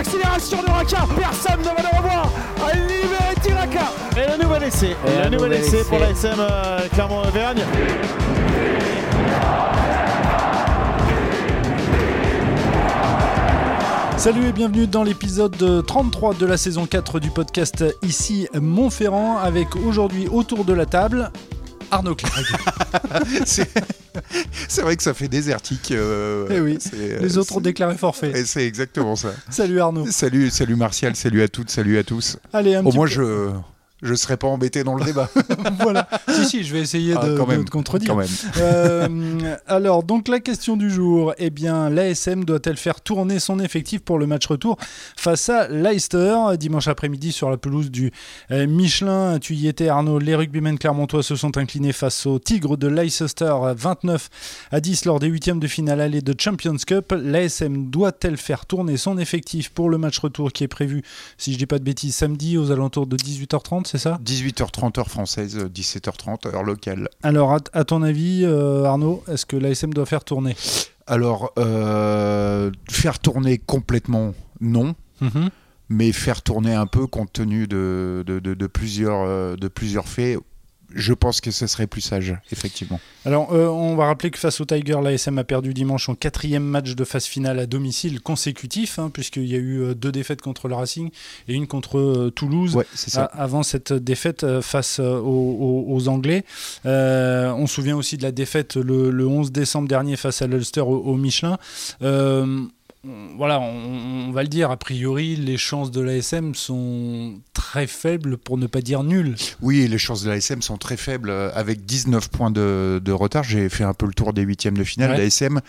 l'accélération de Raka. Personne ne va le revoir. Libéré Raka. Et le nouvel essai. Et le nouvel essai pour la SM euh, Clermont-Auvergne. Salut et bienvenue dans l'épisode 33 de la saison 4 du podcast Ici Montferrand avec aujourd'hui autour de la table Arnaud Clerc. c'est vrai que ça fait désertique. euh, Eh oui, Les autres ont déclaré forfait. et C'est exactement ça. Salut Arnaud. Salut, salut Martial, salut à toutes, salut à tous. Allez, un Au petit moins, peu- je je serai pas embêté dans le débat. voilà. Si, si, je vais essayer Ah, de, quand de même, te contredire. quand même. Euh, alors, donc la question du jour, eh bien, l'ASM doit-elle faire tourner son effectif pour le match retour face à Leicester dimanche après-midi sur la pelouse du euh, Michelin? Tu y étais, Arnaud. Les rugbymen clermontois se sont inclinés face aux Tigres de Leicester 29 à 10 lors des huitièmes de finale allée de Champions Cup. L'ASM doit-elle faire tourner son effectif pour le match retour qui est prévu, si je dis pas de bêtises, samedi aux alentours de 18h30, c'est ça? 18h30 heure française, 17h30 heure locale. Alors, à, à ton avis, euh, Arnaud, est-ce que l'ASM doit faire tourner? Alors, euh, faire tourner complètement, non. Mhm. Mais faire tourner un peu compte tenu de, de, de- de plusieurs, euh, de plusieurs faits, je pense que ce serait plus sage, effectivement. Alors, euh, on va rappeler que face au Tiger, l'ASM a perdu dimanche son quatrième match de phase finale à domicile consécutif, hein, puisqu'il y a eu euh, deux défaites contre le Racing et une contre euh, Toulouse. Ouais, ça. Avant cette défaite face aux, aux- aux Anglais, Euh, on se souvient aussi de la défaite le, le 11 décembre dernier face à l'Ulster au, au Michelin. On- voilà, on, on va le dire, a priori, les chances de l'ASM sont très faibles, pour ne pas dire nulles. Oui, les chances de l'ASM sont très faibles. euh, Avec 19 points de, de retard, j'ai fait un peu le tour des huitièmes de finale. Ouais. L'ASM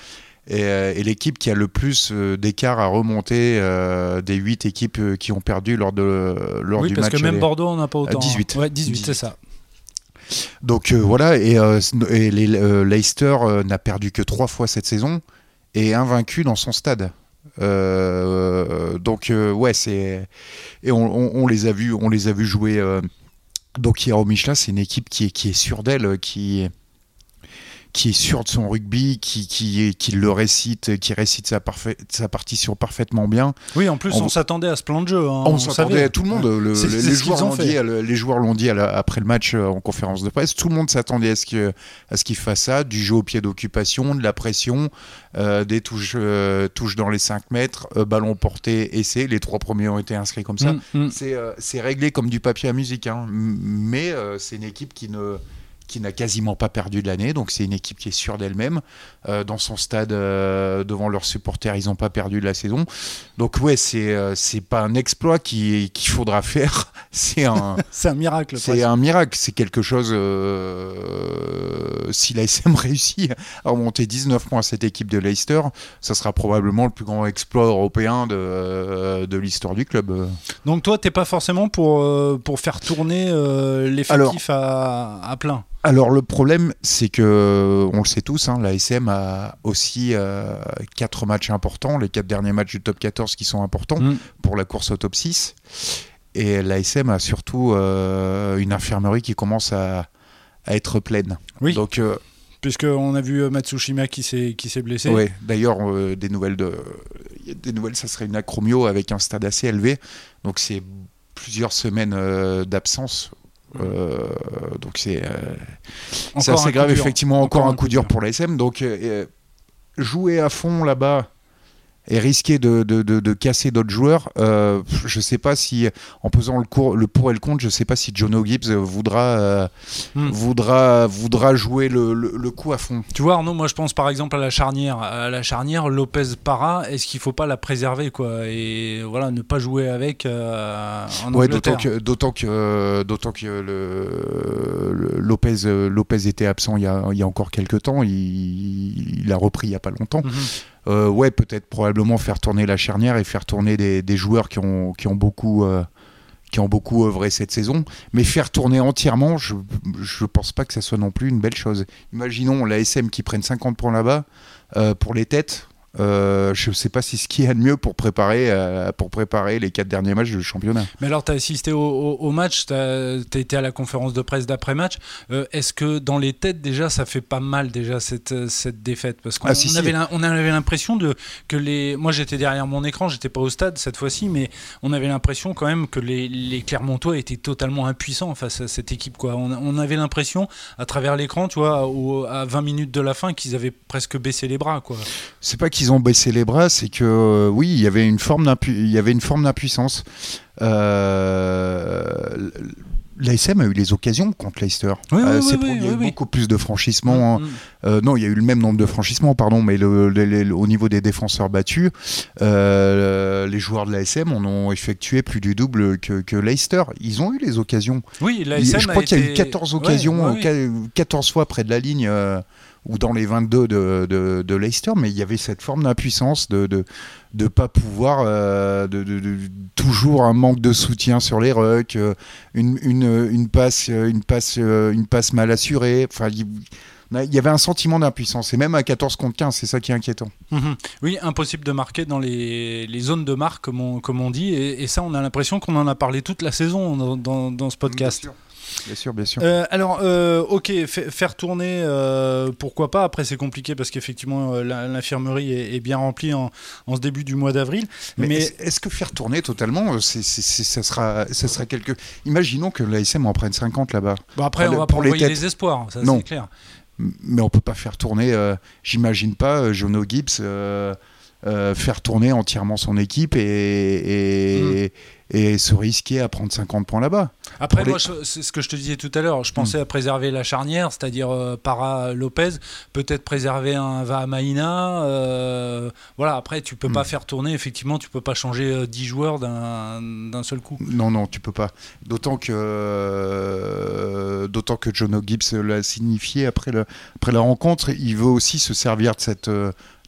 est, euh, est l'équipe qui a le plus euh, d'écart à remonter euh, des huit équipes qui ont perdu lors, de, lors oui, du parce match. que même. Bordeaux, on n'a pas autant. 18. hein. Ouais, 18, 18. c'est ça. Donc euh, voilà, et, euh, et les- Leicester n'a perdu que trois fois cette saison et est invaincu dans son stade. Euh, donc euh, ouais, c'est et on, les a vus, on les a vus jouer. euh, donc hier au Michelin, c'est une équipe qui est qui est sûre d'elle, qui qui est sûre de son rugby, qui, qui, qui le récite, qui récite sa, parfait, sa partition parfaitement bien. Oui, en plus, on, On- s'attendait à ce plan de jeu. hein, on on s'attendait à tout le monde. le- les, joueurs ont dit, les joueurs l'ont dit la- après le match euh, en conférence de presse. Tout le monde s'attendait à ce qu'il fasse ça, du jeu au pied d'occupation, de la pression, euh, des touches, euh, touches dans les 5 mètres, euh, ballon porté, essai. Les trois premiers ont été inscrits comme ça. Mm, mm. C'est réglé comme du papier à musique, hein. Mais c'est une équipe qui ne qui n'a quasiment pas perdu de l'année, donc c'est une équipe qui est sûre d'elle-même. Euh, dans son stade, euh, devant leurs supporters, ils n'ont pas perdu de la saison. Donc ouais, c'est euh, c'est pas un exploit qui- qu'il faudra faire, c'est un, C'est un miracle. c'est un miracle, c'est quelque chose. euh, si la SM réussit à remonter 19 points à cette équipe de Leicester, ça sera probablement le plus grand exploit européen de, de l'histoire du club. Donc toi, t'es pas forcément pour, pour faire tourner l'effectif à, à plein? Alors le problème, c'est que on le sait tous, hein, la SM a aussi euh, quatre matchs importants, les quatre derniers matchs du top 14 qui sont importants Mm. pour la course au top 6. Et la SM a surtout euh, une infirmerie qui commence à, à être pleine. Oui. Donc euh, Puisqu'on a vu euh, Matsushima qui s'est qui s'est blessé. Ouais, d'ailleurs, euh, des nouvelles de, il y a des nouvelles, ça serait une acromio avec un stade assez élevé, donc c'est plusieurs semaines euh, d'absence. Euh, donc c'est euh, assez grave, effectivement, encore, un coup dur pour l'ASM. Donc euh, euh, jouer à fond là-bas et risquer de, de, de- de casser d'autres joueurs, euh, je sais pas si, en pesant le, cours, le pour et le contre, je sais pas si Jono Gibbs voudra, euh, Hmm. voudra, voudra jouer le, le- le coup à fond. Tu vois, Arnaud, moi je pense par exemple à la charnière. À la charnière, Lopez Para, est-ce qu'il faut pas la préserver quoi Et voilà, ne pas jouer avec euh, en Ouais, d'autant que, d'autant que, d'autant que le, le- Lopez, euh, Lopez était absent il y a, il y a encore quelques temps. Il, il a repris il y a pas longtemps. Mhm. Euh, ouais, peut-être probablement faire tourner la charnière et faire tourner des, joueurs qui ont, qui ont beaucoup, euh, qui ont beaucoup œuvré cette saison. Mais faire tourner entièrement, je, je pense pas que ça soit non plus une belle chose. Imaginons la SM qui prenne 50 points là-bas euh, pour les têtes. Euh, je ne sais pas si ce qu'il y a de mieux pour préparer, euh, pour préparer les quatre derniers matchs du championnat. Mais alors, tu as assisté au, match, tu as, été à la conférence de presse d'après-match. Euh, est-ce que dans les têtes, déjà, ça fait pas mal, déjà, cette, cette défaite? Parce qu'on ah, avait, on avait l'impression de, que les. Moi, j'étais derrière mon écran, j'étais pas au stade cette fois-ci, mais on avait l'impression quand même que les, les Clermontois étaient totalement impuissants face à cette équipe. Quoi. On, on avait l'impression, à travers l'écran, tu vois, à 20 minutes de la fin, qu'ils avaient presque baissé les bras. C'est pas qu'ils ont baissé les bras, c'est que euh, oui, il y avait une forme d'impuissance. Euh, L'ASM a eu les occasions contre Leicester. Oui, euh, il y a eu beaucoup plus de franchissements. Mm, mm. Euh, non, il y a eu le même nombre de franchissements, pardon, mais au niveau des défenseurs battus, les joueurs de l'ASM en ont effectué plus du double que, Leicester. Ils ont eu les occasions. Oui, l'ASM Je crois qu'il y a eu 14 occasions, 14 fois près de la ligne ou dans les 22 de, de, Leicester, mais il y avait cette forme d'impuissance de ne de, pas pouvoir, euh, de, toujours un manque de soutien sur les rucks, euh, une, une, une, passe, une, passe, euh, une passe mal assurée. Enfin, il y avait un sentiment d'impuissance, et même à 14 contre 15, c'est ça qui est inquiétant. Mhm. Oui, impossible de marquer dans les, les zones de marque, comme on, comme on dit, et, ça, on a l'impression qu'on en a parlé toute la saison dans, dans, dans ce podcast. Bien sûr, bien sûr. Euh, alors, euh, ok, faire tourner, euh, pourquoi pas. Après, c'est compliqué parce qu'effectivement, l'infirmerie est, bien remplie en, ce début du mois d'avril. Mais, est-ce que faire tourner totalement, ça, sera, ça sera quelque. Imaginons que l'ASM en prenne 50 là-bas. Bon, après, on va pas envoyer les, espoirs, ça c'est clair. Mais on peut pas faire tourner, j'imagine pas, Jono Gibbs. Faire tourner entièrement son équipe et, hmm et se risquer à prendre 50 points là-bas. Après, moi, c'est ce que je te disais tout à l'heure. Je pensais hmm. à préserver la charnière, c'est-à-dire euh, Para Lopez, peut-être préserver un Vahamaina. Euh, voilà, après, tu peux pas hmm. faire tourner, effectivement, tu peux pas changer 10 euh, joueurs d'un seul coup. Non, non, tu peux pas. D'autant que, euh, d'autant que John Gibbs l'a signifié après, le, après la rencontre, il veut aussi se servir de, cette,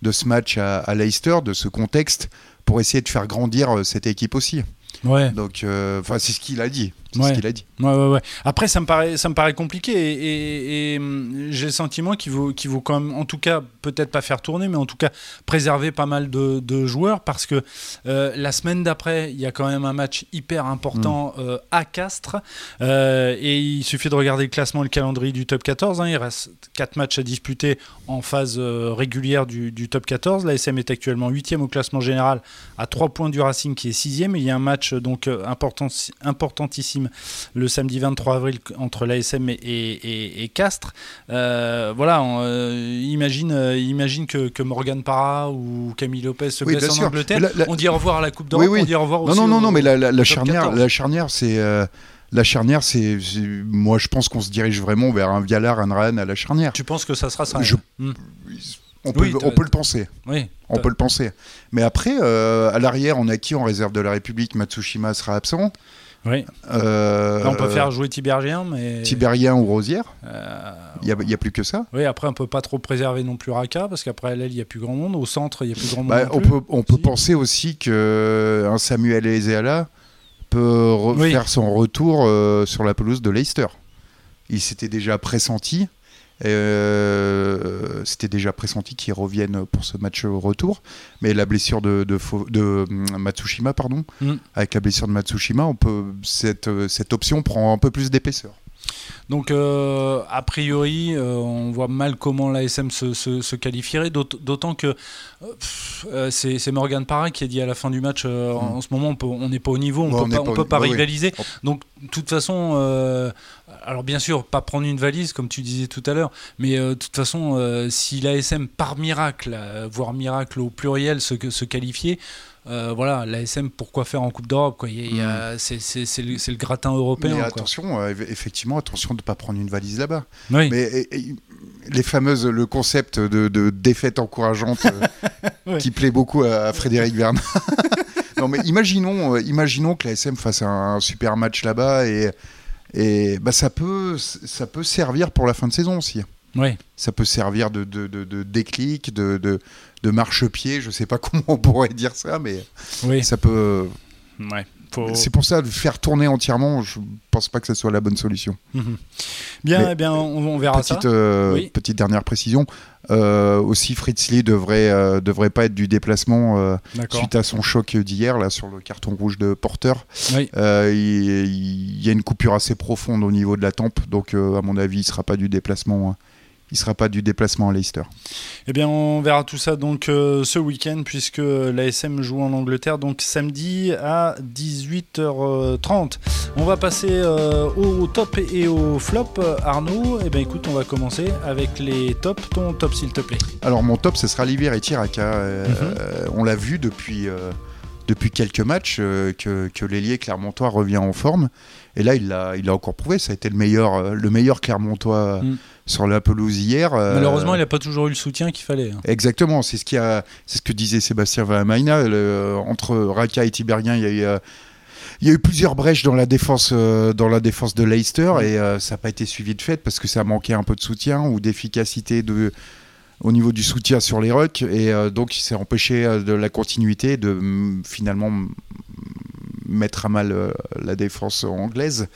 de ce match à, à Leicester, de ce contexte, pour essayer de faire grandir cette équipe aussi. Ouais. Donc, euh, c'est ce qu'il a dit. C'est ce qu'il a dit. Ouais, ouais, ouais. Après, ça me paraît, ça me paraît compliqué et, et, hum, j'ai le sentiment qu'il vaut, qu'il vaut quand même, en tout cas, peut-être pas faire tourner, mais en tout cas préserver pas mal de, de joueurs parce que euh, la semaine d'après, il y a quand même un match hyper important mm. euh, à Castres euh, et il suffit de regarder le classement et le calendrier du top 14. Hein. il reste 4 matchs à disputer en phase régulière du, du, top 14. La SM est actuellement 8 au classement général à 3 points du Racing qui est 6 Il y a un match donc important, importantissime le samedi 23 avril entre l'ASM et, et, et, Castres. Euh, voilà, euh, imagine, euh, imagine que, que Morgan Parra ou Camille Lopez se blessent en Angleterre. On dit au revoir à la Coupe d'Europe, on dit au revoir aussi Non, non, non, mais la, charnière, la charnière, c'est la charnière, c'est, moi je pense qu'on se dirige vraiment vers un Vialar, un Rennes à la charnière. Tu penses que ça sera ça hmm. on, peut, on peut le penser. Oui, on peut le penser. Mais après, à l'arrière, on a qui en réserve de la République? Matsushima sera absent. Oui. Euh, on peut faire jouer Tibérien, mais. Tibérien ou Rosière. Il euh, n'y a, plus que ça? Oui, après, on peut pas trop préserver non plus Raka, parce qu'après l'aile, il n'y a plus grand monde. Au centre, il n'y a plus grand monde. Bah, on, Peut, on peut penser aussi qu'un Samuel Ezeala peut refaire son retour euh, sur la pelouse de Leicester. Il s'était déjà pressenti. Euh, c'était déjà pressenti qu'ils reviennent pour ce match retour, mais la blessure de, de, hum, Matsushima, pardon, mm. avec la blessure de Matsushima, on peut, cette, cette option prend un peu plus d'épaisseur. Donc, euh, a priori, euh, on voit mal comment l'ASM se, se, qualifierait, d'autant que euh, c'est Morgan Parra qui a dit à la fin du match en, mm. ce moment, on n'est pas au niveau, on ne peut, pas, rivaliser. Donc, de toute façon, alors bien sûr, pas prendre une valise, comme tu disais tout à l'heure, mais de toute façon, si l'ASM, par miracle, voire miracle au pluriel, se, se qualifier, euh, voilà, l'ASM, pourquoi faire en Coupe d'Europe. C'est le, gratin européen. Mais attention, euh, effectivement, attention de ne pas prendre une valise là-bas. Mais les fameuses, le concept de, défaite encourageante euh, qui plaît beaucoup à, Frédéric Verne. non, mais imaginons, imaginons que l'ASM fasse un, super match là-bas et, et bah, ça, peut, ça peut servir pour la fin de saison aussi. Oui. Ça peut servir de, de, de, déclic, de, de, marchepied, je sais pas comment on pourrait dire ça, mais oui. ça peut. Ouais. C'est pour ça, de faire tourner entièrement, je pense pas que ce soit la bonne solution. Mhm. Bien, eh bien on, verra petite, ça. Euh, petite dernière précision. Euh, aussi, Fritz Lee devrait, euh, devrait pas être du déplacement suite à son choc d'hier là sur le carton rouge de Porter. Il, y a une coupure assez profonde au niveau de la tempe, donc à mon avis, il sera pas du déplacement. Hein il ne sera pas du déplacement à Leicester. Eh bien, on verra tout ça donc euh, ce week-end puisque l'ASM joue en Angleterre donc samedi à 18h30. On va passer euh, au top et au flop. Arnaud, eh bien écoute, on va commencer avec les tops. Ton top s'il te plaît. Alors mon top, ce sera Livier et Tiraka. Euh, mhm. on l'a vu depuis depuis quelques matchs que, que l'ailier clermontois revient en forme. Et là, il l'a il a encore prouvé. Ça a été le meilleur, le meilleur clermontois mm sur la pelouse hier. Euh, Malheureusement, il n'a pas toujours eu le soutien qu'il fallait. Hein. Exactement, c'est ce, qui a, c'est ce que disait Sébastien Vahamaina. entre Raka et Tiberghien, il y a eu. Euh, il y a eu plusieurs brèches dans la défense, euh, dans la défense de Leicester et ça n'a pas été suivi de fait parce que ça manquait un peu de soutien ou d'efficacité de, au niveau du soutien sur les rucks et donc il s'est empêché de la continuité de finalement mettre à mal la défense anglaise.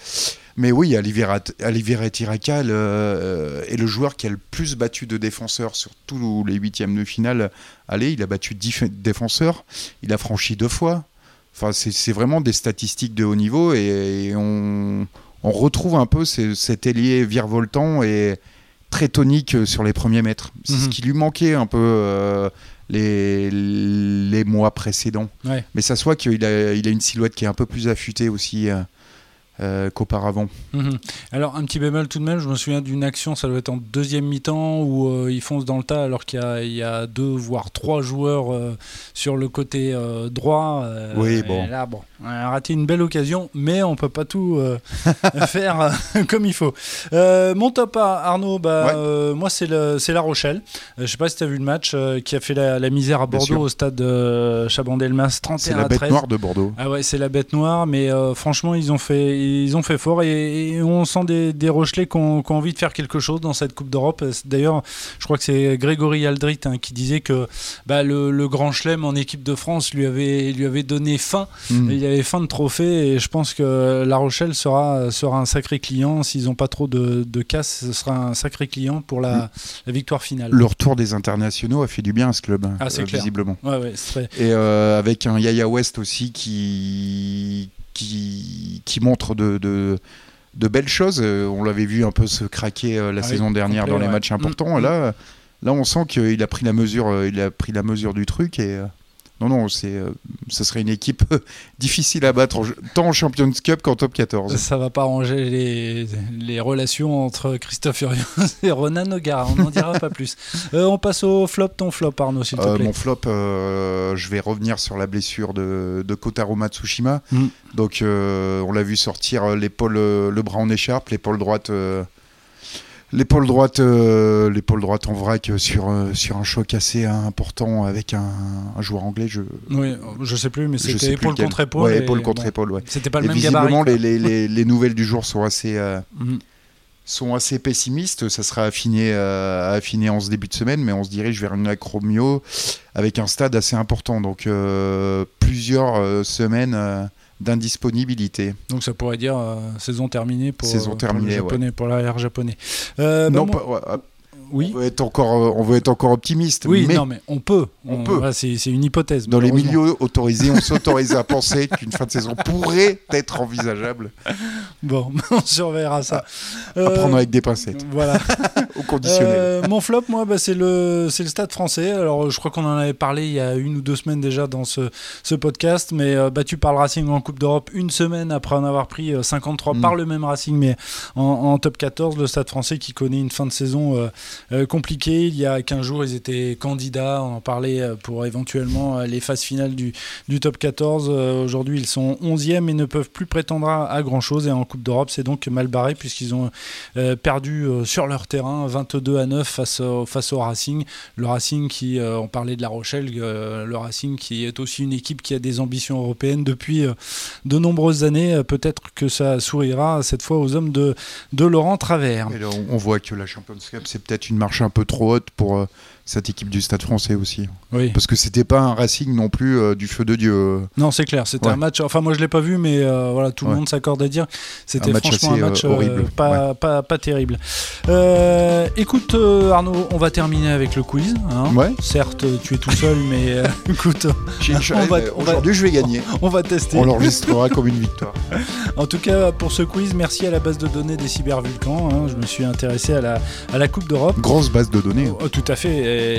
Mais oui, Olivier Tiraka euh, est le joueur qui a le plus battu de défenseurs sur tous les huitièmes de finale. Allez, il a battu 10 défenseurs, il a franchi deux fois. Enfin, c'est vraiment des statistiques de haut niveau et, on, retrouve un peu cet ailier virevoltant et très tonique sur les premiers mètres. C'est ce mhm. qui lui manquait un peu. Euh, les, les mois précédents. Mais ça soit qu'il a, il a une silhouette qui est un peu plus affûtée aussi. Euh, euh, qu'auparavant. Mhm. Alors un petit bémol tout de même, je me souviens d'une action, ça doit être en deuxième mi-temps où euh, il fonce dans le tas alors qu'il y, a deux voire trois joueurs euh, sur le côté droit. oui bon. Là bon, on a raté une belle occasion, mais on peut pas tout faire comme il faut. mon top à Arnaud, bah, moi c'est La Rochelle. je sais pas si tu as vu le match qui a fait la, misère à Bordeaux au stade Chabandelmas 31 C'est la bête noire de Bordeaux. Ah ouais c'est la bête noire, mais franchement ils ont fait ils ont fait fort et, on sent des, des Rochelais qui ont, envie de faire quelque chose dans cette Coupe d'Europe. D'ailleurs, je crois que c'est Grégory Aldrit hein, qui disait que bah, le, Grand Chelem en équipe de France lui avait, lui avait donné fin. Mm. Il y avait fin de trophée et je pense que La Rochelle sera, sera un sacré client. S'ils n'ont pas trop de, de, casse, ce sera un sacré client pour la, la, victoire finale. Le retour des internationaux a fait du bien à ce club, ah, euh, visiblement. Ouais, ouais, Et euh, avec un Yaya West aussi qui qui, montre de, de, belles choses. Euh, on l'avait vu un peu se craquer euh, la ah saison dernière dans les matchs importants. Mm, là, là, on sent qu'il a pris la mesure, euh, il a pris la mesure du truc et non, non, c'est, euh, ce serait une équipe difficile à battre, tant en Champions Cup qu'en Top 14. Ça va pas arranger les, les relations entre Christophe Furios et Ronan Nogara, on n'en dira pas plus. Euh, on passe au flop, ton flop Arnaud, s'il te euh, plaît. Mon flop, je vais revenir sur la blessure de, de Kotaro Matsushima. Mm. Donc, on l'a vu sortir l'épaule, le bras en écharpe, l'épaule droite l'épaule droite, euh, l'épaule droite en vrac sur euh, sur un choc assez important avec un, joueur anglais. Je oui, je sais plus, mais c'était épaule contre épaule. Ouais, épaule contre épaule. Ouais. C'était pas le et même visiblement, Les, les, les, nouvelles du jour sont assez euh, mhm. sont assez pessimistes. Ça sera affiné affiné en ce début de semaine, mais on se dirige vers une acromio avec un stade assez important. Donc plusieurs semaines d'indisponibilité. Donc ça pourrait dire euh, saison terminée pour, saison terminée, japonais, pour l'arrière japonais. Euh, non, pas, oui. On veut être encore, euh, on veut être encore optimiste. Oui, mais non, mais on peut. On, peut. c'est, une hypothèse. Dans les milieux autorisés, on s'autorise à penser qu'une fin de saison pourrait être envisageable. Bon, on surveillera ça. À, prendre avec des pincettes. Voilà. Au conditionnel. Euh, mon flop, moi, bah, c'est le, c'est le Stade Français. Alors, je crois qu'on en avait parlé il y a une ou deux semaines déjà dans ce, ce podcast, mais euh, battu par le Racing en Coupe d'Europe une semaine après en avoir pris 53 mm. par le même Racing, mais en, en, top 14, le Stade Français qui connaît une fin de saison euh, compliqué. Il y a 15 jours, ils étaient candidats, on en parlait euh, pour éventuellement euh, les phases finales du, top 14. Aujourd'hui, ils sont 11e et ne peuvent plus prétendre à, grand-chose. Et en Coupe d'Europe, c'est donc mal barré puisqu'ils ont perdu sur leur terrain 22 à 9 face au, Racing. Le Racing qui, on parlait de La Rochelle, le Racing qui est aussi une équipe qui a des ambitions européennes depuis de nombreuses années. Peut-être que ça sourira cette fois aux hommes de, de Laurent Travers. on voit que la Champions Cup, c'est peut-être une marche un peu trop haute pour, euh, cette équipe du Stade français aussi. Oui. Parce que c'était pas un Racing non plus euh, du feu de Dieu. Non, c'est clair. C'était Ouais. un match. Enfin, moi, je l'ai pas vu, mais euh, voilà, tout le monde s'accorde à dire. C'était match franchement assez, un match euh, euh, horrible. pas, pas, pas terrible. Écoute, Arnaud, on va terminer avec le quiz. hein. Ouais. Certes, tu es tout seul, mais écoute, Aujourd'hui, je vais gagner. on va tester. On l'enregistrera comme une victoire. En tout cas, pour ce quiz, merci à la base de données des cybervulcans. hein. Je me suis intéressé à la, à la Coupe d'Europe. Grosse base de données. Oh, tout à fait,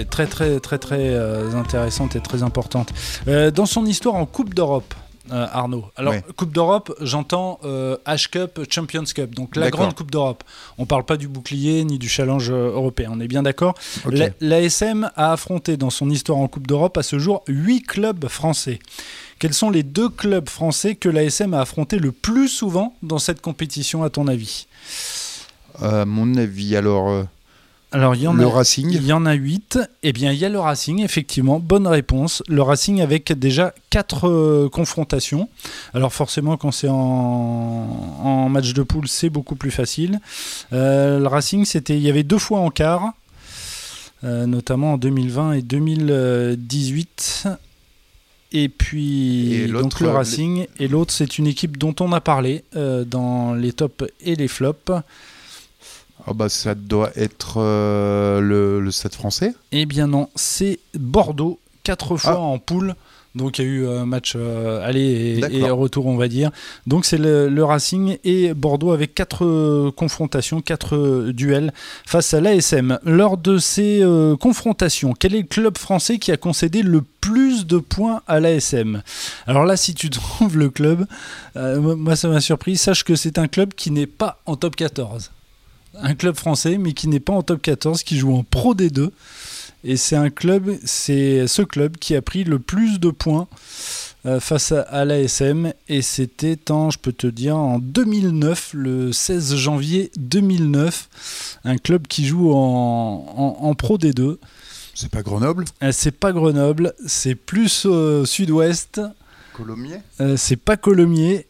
très très très très euh, intéressante et très importante. Euh, dans son histoire en Coupe d'Europe, euh, Arnaud. Alors Ouais. Coupe d'Europe, j'entends euh, H Cup, Champions Cup, donc la grande Coupe d'Europe. On parle pas du bouclier ni du challenge européen. On est bien d'accord. L'ASM a affronté dans son histoire en Coupe d'Europe à ce jour 8 clubs français. Quels sont les deux clubs français que l'ASM a affronté le plus souvent dans cette compétition à ton avis? À mon avis, alors, Alors il y en le a Racing. Il y en a 8. Eh bien, il y a le Racing, effectivement. Bonne réponse. Le Racing avec déjà 4 confrontations. Alors, forcément, quand c'est en, en match de poule, c'est beaucoup plus facile. Euh, le Racing, c'était, il y avait deux fois en quart, euh, notamment en 2020 et 2018. Et puis, Et donc le euh, Racing. Et l'autre, c'est une équipe dont on a parlé euh, dans les tops et les flops. Ah bah, ça doit être euh, le, le Stade français. Eh bien non, c'est Bordeaux, quatre fois Ah. en poule. Donc il y a eu un match euh, aller et, retour, on va dire. Donc c'est le, le Racing et Bordeaux avec quatre euh, confrontations, quatre euh, duels face à l'ASM. Lors de ces euh, confrontations, quel est le club français qui a concédé le plus de points à l'ASM Alors là, si tu trouves le club, euh, moi ça m'a surpris. Sache que c'est un club qui n'est pas en top 14 un club français, mais qui n'est pas en top 14, qui joue en Pro D2. Et c'est un club, c'est ce club qui a pris le plus de points euh, face à, à l'ASM. Et c'était en, je peux te dire, en 2009, le 16 janvier 2009. Un club qui joue en, en- en Pro D2. C'est pas Grenoble? Euh, c'est pas Grenoble, c'est plus au sud-ouest. Colomiers? Euh, c'est pas Colomiers.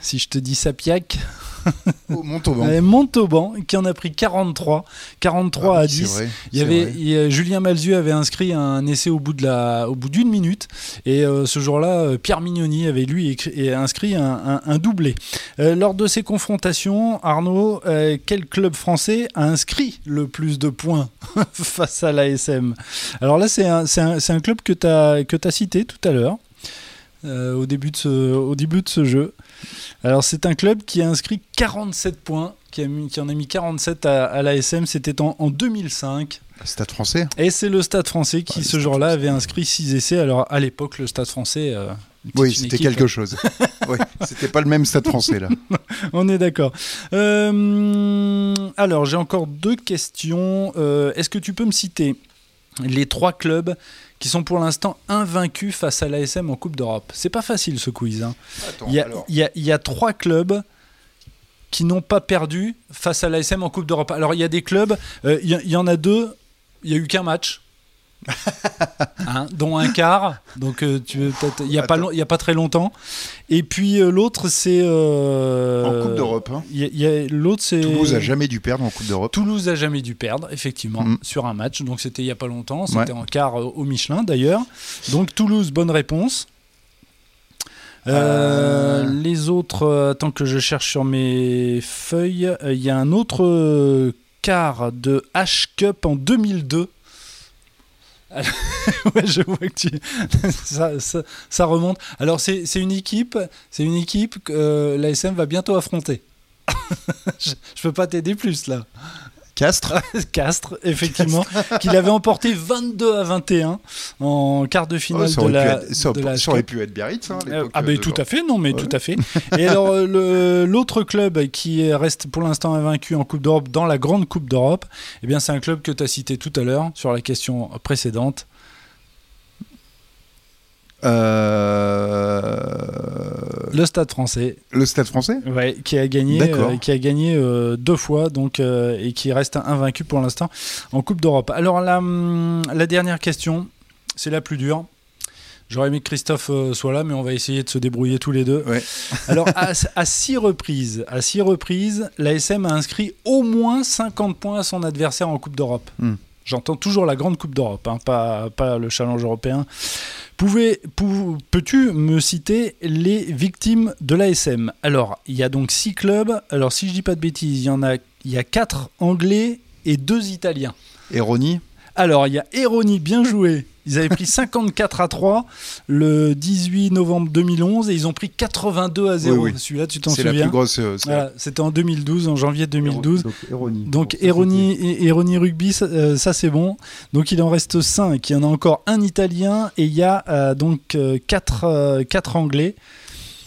Si je te dis Sapiac, Oh, Montauban. Euh, Montauban qui en a pris 43, 43 Ah à oui, 10. c'est vrai, Il y avait, il Julien Malzieu avait inscrit un essai au bout de la, au bout d'une minute, et euh, ce jour-là, euh, Pierre Mignoni avait lui écrit- et inscrit un, un- un doublé. Euh, lors de ces confrontations, Arnaud, euh, quel club français a inscrit le plus de points face à l'ASM Alors là, c'est un, club que tu as cité tout à l'heure. Euh, au, début de ce, au début de ce jeu. Alors c'est un club qui a inscrit 47 points, qui, a mis- qui en a mis 47 à, à l'ASM, c'était en, en 2005. Stade français Et c'est le Stade français qui Ouais, ce jour-là avait inscrit 6 essais. Alors à l'époque, le Stade français... euh, Oui, c'était quelque chose. oui, c'était pas le même Stade français là. On est d'accord. Euh, alors, j'ai encore deux questions. Euh, Est-ce que tu peux me citer les trois clubs qui sont pour l'instant invaincus face à l'ASM en Coupe d'Europe C'est pas facile ce quiz. hein. Attends, Il y, a, alors. il y a- il y a trois clubs qui n'ont pas perdu face à l'ASM en Coupe d'Europe. Alors, il y a des clubs, euh, il y, il y en a deux, il n'y a eu qu'un match. Hein, dont un quart, donc euh, tu il n'y a, pas long- il y a pas très longtemps. Et puis euh, l'autre, c'est. euh, En Coupe d'Europe. hein. L'autre, c'est. Toulouse a jamais dû perdre en Coupe d'Europe. Toulouse a jamais dû perdre, effectivement, Mm. sur un match. Donc c'était il y a pas longtemps. C'était Ouais. en quart au Michelin d'ailleurs. Donc Toulouse, bonne réponse. Euh, Euh. Les autres, euh, tant que je cherche sur mes feuilles, il y a un autre quart de H Cup en 2002. Je vois que tu... ça, remonte. Alors c'est une équipe, que euh, l'ASM va bientôt affronter. je, je peux pas t'aider plus là. Castres Castres, effectivement, qu'il avait emporté 22 à 21 en quart de finale Oh, ça, de la. être, ça, de la ça aurait pu être Biarritz. hein, Euh, ah ben tout à fait, non mais Ouais. tout à fait. Et alors euh, l'autre club qui reste pour l'instant invaincu en Coupe d'Europe dans la grande Coupe d'Europe, eh bien c'est un club que tu as cité tout à l'heure sur la question précédente. Euh, Le Stade Français, Le Stade français ouais, qui a gagné, euh, qui a gagné euh, deux fois donc euh, et qui reste invaincu pour l'instant en Coupe d'Europe. Alors la, hum, la dernière question, c'est la plus dure. J'aurais aimé que Christophe soit là, mais on va essayer de se débrouiller tous les deux. Ouais. Alors, à, à six reprises, à six reprises, l'ASM a inscrit au moins 50 points à son adversaire en Coupe d'Europe. Hmm. J'entends toujours la grande Coupe d'Europe, hein, pas, pas le challenge européen. Pouvez, pou- peux-tu me citer les victimes de l'ASM Alors, il y a donc six clubs. Alors, si je dis pas de bêtises, il y en a, il y a quatre Anglais et deux Italiens. Eroni Alors, il y a Eroni, bien joué. Ils avaient pris 54 à 3 le 18 novembre 2011 et ils ont pris 82 à 0. Oui, oui. Celui-là, tu t'en C'est la souviens plus grosse. euh, Voilà, C'était en 2012, en janvier 2012. Donc, Eroni. Rugby, ça, euh, ça, c'est bon. Donc il en reste 5. Il y en a encore un italien et il y a euh, donc 4 anglais.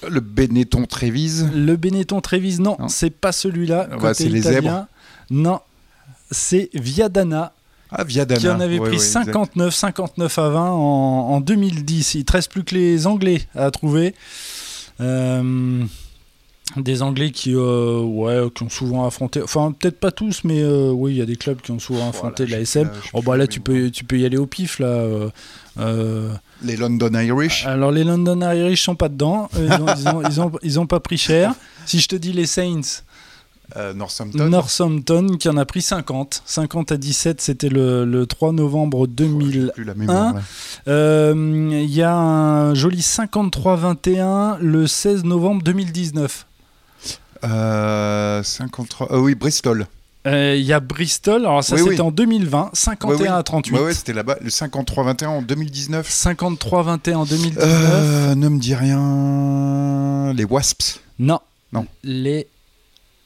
c'était Le Benetton Trévise. Le Benetton Trévise, non, Non. c'est pas celui-là. Ah bah, c'est les italien. Non, c'est Viadana Ah, Viadana. qui en avait pris ouais, exact. 59, 59 à 20 en, en 2010. Il ne te reste plus que les Anglais à trouver. Euh, des Anglais qui, euh, ouais, qui ont souvent affronté, enfin peut-être pas tous, mais euh, oui, il y a des clubs qui ont souvent affronté Voilà, la SM. sais Oh, bah là, tu peux, tu peux y aller au pif, là. euh, Les London Irish. alors, les London Irish sont pas dedans. Ils ont, ils, ont, ils, ont, ils ont pas pris cher. Si je te dis les Saints, euh, Northampton. Northampton qui en a pris 50. 50 à 17, c'était le, le 3 novembre Oh, j'ai 2000. plus la mémoire, là. Euh, Il y a un joli 53-21 le 16 novembre 2019. Euh, 53. euh, oui, Bristol. Il y a Bristol, alors ça Oui, c'était oui. en 2020, 51 Ouais, oui. à 38. Ouais, ouais, c'était là-bas. Le 53-21 en 2019. 53-21 en 2019. Euh, ne me dis rien. Les Wasps. Non. Non. Les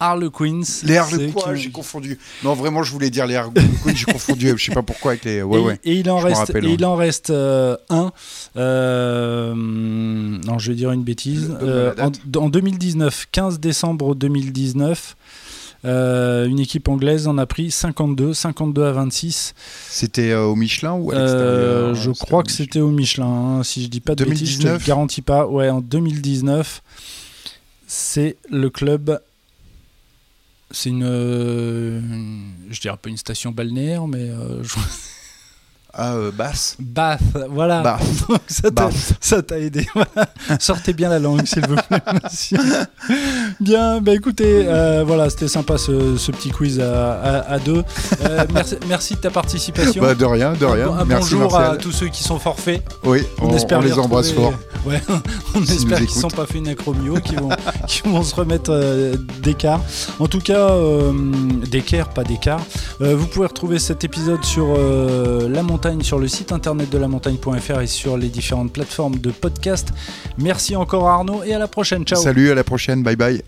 Harlequins. Les Harlequins, qui- j'ai confondu. Non, vraiment, je voulais dire les Harlequins, j'ai confondu. Je sais pas pourquoi avec les. Ouais, et, ouais. et il en Je reste, rappelle, et ouais. il en reste euh, un. euh, non, je vais dire une bêtise. Euh, en, date. en 2019, 15 décembre 2019, euh, une équipe anglaise en a pris 52, 52 à 26. C'était au Michelin ou à l'extérieur? je crois que c'était au Michelin. hein, si je dis pas de bêtises, je te 2019. le garantis pas. Ouais, en 2019, c'est le club. C'est une, euh, une- je dirais pas une station balnéaire, mais euh, je- Ah, euh, Basse. Bath, voilà. Bath. Donc ça t'a- Bath. ça t'a aidé. voilà. Sortez bien la langue, s'il vous plaît. Bien, bah écoutez, euh, voilà, c'était sympa ce, ce petit quiz à, à- à deux. Euh, merci, merci de ta participation. Bah, de rien, de rien. Un, un Merci bonjour à tous ceux qui sont forfaits. Oui, on, on espère les embrasse fort. Ouais, on espère qu'ils ne sont pas fait une acromio, qui vont, se remettre euh, d'écart. En tout cas, euh, d'écart, pas d'écart. Euh, vous pouvez retrouver cet épisode sur euh, La Montagne, sur le site internet de lamontagne.fr et sur les différentes plateformes de podcast. Merci encore Arnaud et à la prochaine. Ciao. Salut, à la prochaine. Bye bye.